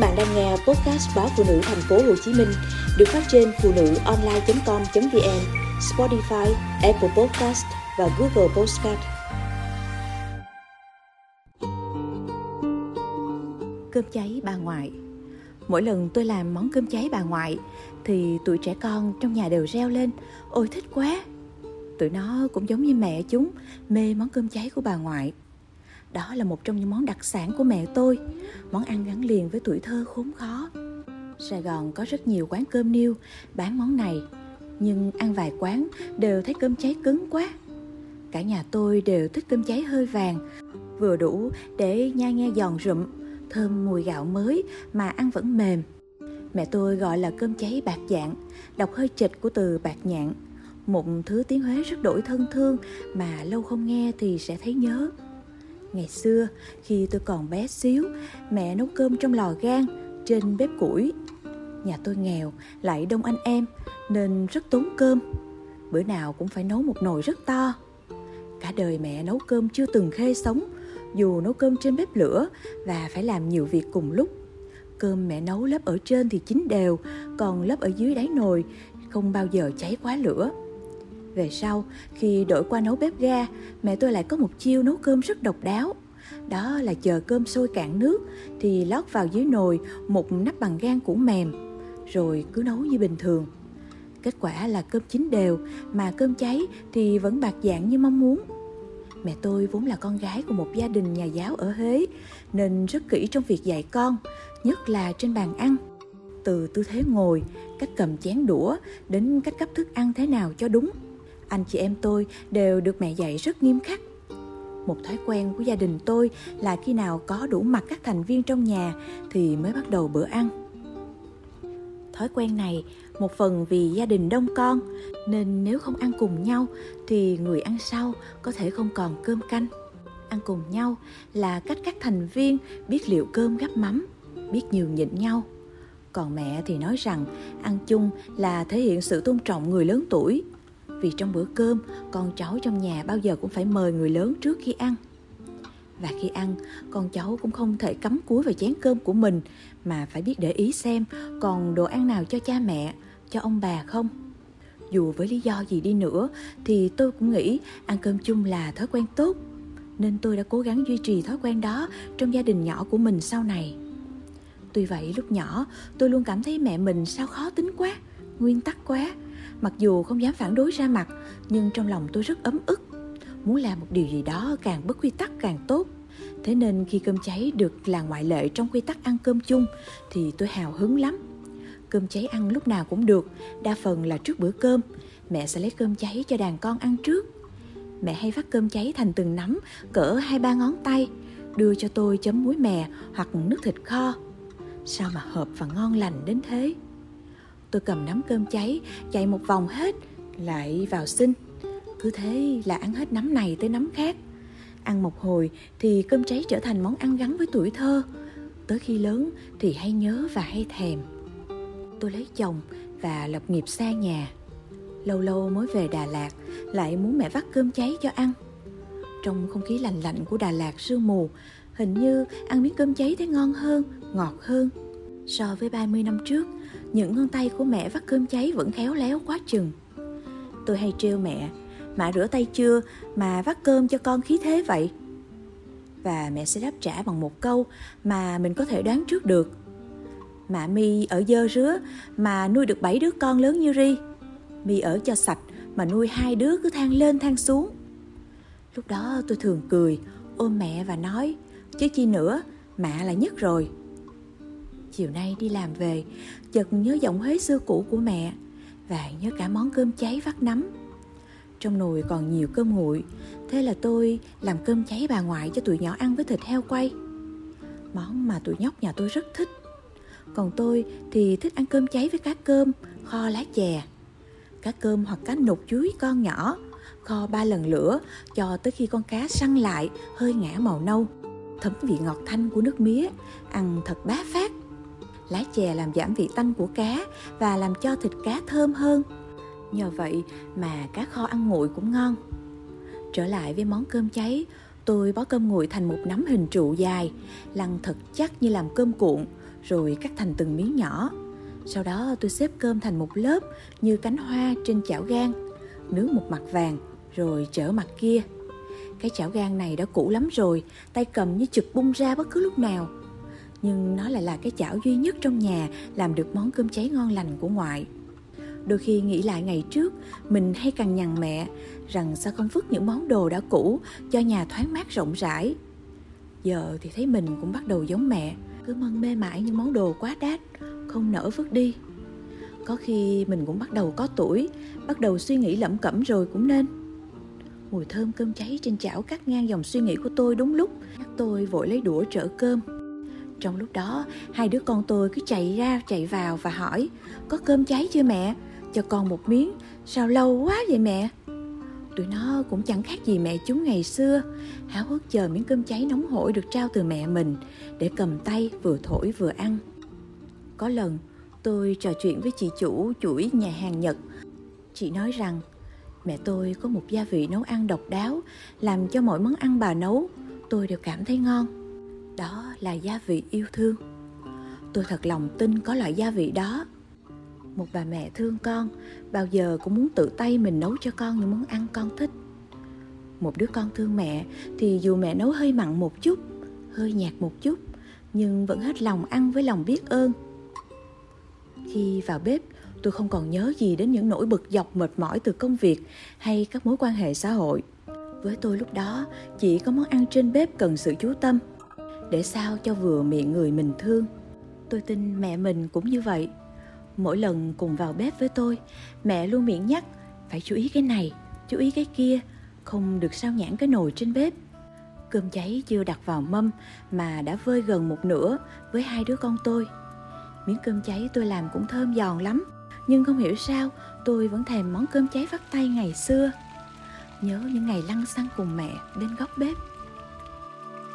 bạn đang nghe podcast báo phụ nữ thành phố Hồ Chí Minh được phát trên phụ nữ online.com.vn, Spotify, Apple Podcast và Google Podcast. Cơm cháy bà ngoại Mỗi lần tôi làm món cơm cháy bà ngoại thì tụi trẻ con trong nhà đều reo lên Ôi thích quá! Tụi nó cũng giống như mẹ chúng, mê món cơm cháy của bà ngoại. Đó là một trong những món đặc sản của mẹ tôi, món ăn gắn liền với tuổi thơ khốn khó. Sài Gòn có rất nhiều quán cơm niêu bán món này, nhưng ăn vài quán đều thấy cơm cháy cứng quá. Cả nhà tôi đều thích cơm cháy hơi vàng, vừa đủ để nhai nghe giòn rụm, thơm mùi gạo mới mà ăn vẫn mềm. Mẹ tôi gọi là cơm cháy bạc dạng, đọc hơi trịch của từ bạc nhạn, một thứ tiếng Huế rất đổi thân thương mà lâu không nghe thì sẽ thấy nhớ. Ngày xưa, khi tôi còn bé xíu, mẹ nấu cơm trong lò gan, trên bếp củi. Nhà tôi nghèo, lại đông anh em, nên rất tốn cơm. Bữa nào cũng phải nấu một nồi rất to. Cả đời mẹ nấu cơm chưa từng khê sống, dù nấu cơm trên bếp lửa và phải làm nhiều việc cùng lúc. Cơm mẹ nấu lớp ở trên thì chín đều, còn lớp ở dưới đáy nồi không bao giờ cháy quá lửa. Về sau, khi đổi qua nấu bếp ga, mẹ tôi lại có một chiêu nấu cơm rất độc đáo. Đó là chờ cơm sôi cạn nước thì lót vào dưới nồi một nắp bằng gan củ mềm, rồi cứ nấu như bình thường. Kết quả là cơm chín đều mà cơm cháy thì vẫn bạc dạng như mong muốn. Mẹ tôi vốn là con gái của một gia đình nhà giáo ở Huế nên rất kỹ trong việc dạy con, nhất là trên bàn ăn. Từ tư thế ngồi, cách cầm chén đũa đến cách cấp thức ăn thế nào cho đúng anh chị em tôi đều được mẹ dạy rất nghiêm khắc. Một thói quen của gia đình tôi là khi nào có đủ mặt các thành viên trong nhà thì mới bắt đầu bữa ăn. Thói quen này một phần vì gia đình đông con, nên nếu không ăn cùng nhau thì người ăn sau có thể không còn cơm canh. Ăn cùng nhau là cách các thành viên biết liệu cơm gắp mắm, biết nhường nhịn nhau. Còn mẹ thì nói rằng ăn chung là thể hiện sự tôn trọng người lớn tuổi vì trong bữa cơm, con cháu trong nhà bao giờ cũng phải mời người lớn trước khi ăn. Và khi ăn, con cháu cũng không thể cắm cúi vào chén cơm của mình, mà phải biết để ý xem còn đồ ăn nào cho cha mẹ, cho ông bà không. Dù với lý do gì đi nữa, thì tôi cũng nghĩ ăn cơm chung là thói quen tốt, nên tôi đã cố gắng duy trì thói quen đó trong gia đình nhỏ của mình sau này. Tuy vậy, lúc nhỏ, tôi luôn cảm thấy mẹ mình sao khó tính quá, nguyên tắc quá Mặc dù không dám phản đối ra mặt, nhưng trong lòng tôi rất ấm ức. Muốn làm một điều gì đó càng bất quy tắc càng tốt. Thế nên khi cơm cháy được là ngoại lệ trong quy tắc ăn cơm chung thì tôi hào hứng lắm. Cơm cháy ăn lúc nào cũng được, đa phần là trước bữa cơm. Mẹ sẽ lấy cơm cháy cho đàn con ăn trước. Mẹ hay vắt cơm cháy thành từng nắm, cỡ hai ba ngón tay, đưa cho tôi chấm muối mè hoặc nước thịt kho. Sao mà hợp và ngon lành đến thế? Tôi cầm nắm cơm cháy, chạy một vòng hết, lại vào xin. Cứ thế là ăn hết nắm này tới nắm khác. Ăn một hồi thì cơm cháy trở thành món ăn gắn với tuổi thơ. Tới khi lớn thì hay nhớ và hay thèm. Tôi lấy chồng và lập nghiệp xa nhà. Lâu lâu mới về Đà Lạt, lại muốn mẹ vắt cơm cháy cho ăn. Trong không khí lạnh lạnh của Đà Lạt sương mù, hình như ăn miếng cơm cháy thấy ngon hơn, ngọt hơn. So với 30 năm trước, những ngón tay của mẹ vắt cơm cháy vẫn khéo léo quá chừng. Tôi hay trêu mẹ, mẹ rửa tay chưa mà vắt cơm cho con khí thế vậy? Và mẹ sẽ đáp trả bằng một câu mà mình có thể đoán trước được. Mạ mi ở dơ rứa mà nuôi được bảy đứa con lớn như Ri. Mi ở cho sạch mà nuôi hai đứa cứ than lên than xuống. Lúc đó tôi thường cười, ôm mẹ và nói, chứ chi nữa, mẹ là nhất rồi. Chiều nay đi làm về, chợt nhớ giọng Huế xưa cũ của mẹ và nhớ cả món cơm cháy vắt nắm. Trong nồi còn nhiều cơm nguội, thế là tôi làm cơm cháy bà ngoại cho tụi nhỏ ăn với thịt heo quay. Món mà tụi nhóc nhà tôi rất thích. Còn tôi thì thích ăn cơm cháy với cá cơm, kho lá chè. Cá cơm hoặc cá nục chuối con nhỏ, kho ba lần lửa cho tới khi con cá săn lại hơi ngã màu nâu. Thấm vị ngọt thanh của nước mía, ăn thật bá phát lá chè làm giảm vị tanh của cá và làm cho thịt cá thơm hơn. Nhờ vậy mà cá kho ăn nguội cũng ngon. Trở lại với món cơm cháy, tôi bó cơm nguội thành một nắm hình trụ dài, lăn thật chắc như làm cơm cuộn, rồi cắt thành từng miếng nhỏ. Sau đó tôi xếp cơm thành một lớp như cánh hoa trên chảo gang, nướng một mặt vàng rồi trở mặt kia. Cái chảo gang này đã cũ lắm rồi, tay cầm như chụp bung ra bất cứ lúc nào. Nhưng nó lại là cái chảo duy nhất trong nhà làm được món cơm cháy ngon lành của ngoại. Đôi khi nghĩ lại ngày trước, mình hay cằn nhằn mẹ rằng sao không vứt những món đồ đã cũ cho nhà thoáng mát rộng rãi. Giờ thì thấy mình cũng bắt đầu giống mẹ, cứ mân mê mãi những món đồ quá đắt, không nỡ vứt đi. Có khi mình cũng bắt đầu có tuổi, bắt đầu suy nghĩ lẩm cẩm rồi cũng nên. Mùi thơm cơm cháy trên chảo cắt ngang dòng suy nghĩ của tôi đúng lúc, tôi vội lấy đũa trở cơm. Trong lúc đó, hai đứa con tôi cứ chạy ra chạy vào và hỏi Có cơm cháy chưa mẹ? Cho con một miếng, sao lâu quá vậy mẹ? Tụi nó cũng chẳng khác gì mẹ chúng ngày xưa. Háo hức chờ miếng cơm cháy nóng hổi được trao từ mẹ mình Để cầm tay vừa thổi vừa ăn. Có lần tôi trò chuyện với chị chủ chuỗi nhà hàng Nhật. Chị nói rằng mẹ tôi có một gia vị nấu ăn độc đáo Làm cho mỗi món ăn bà nấu. Tôi đều cảm thấy ngon. Đó là gia vị yêu thương. Tôi thật lòng tin có loại gia vị đó. Một bà mẹ thương con, bao giờ cũng muốn tự tay mình nấu cho con những món ăn con thích. Một đứa con thương mẹ thì dù mẹ nấu hơi mặn một chút, hơi nhạt một chút, nhưng vẫn hết lòng ăn với lòng biết ơn. Khi vào bếp, tôi không còn nhớ gì đến những nỗi bực dọc mệt mỏi từ công việc hay các mối quan hệ xã hội. Với tôi lúc đó, chỉ có món ăn trên bếp cần sự chú tâm để sao cho vừa miệng người mình thương tôi tin mẹ mình cũng như vậy Mỗi lần cùng vào bếp với tôi, mẹ luôn miệng nhắc phải chú ý cái này, chú ý cái kia, không được sao nhãn cái nồi trên bếp. Cơm cháy chưa đặt vào mâm mà đã vơi gần một nửa với hai đứa con tôi. Miếng cơm cháy tôi làm cũng thơm giòn lắm, nhưng không hiểu sao tôi vẫn thèm món cơm cháy vắt tay ngày xưa. Nhớ những ngày lăn xăng cùng mẹ bên góc bếp.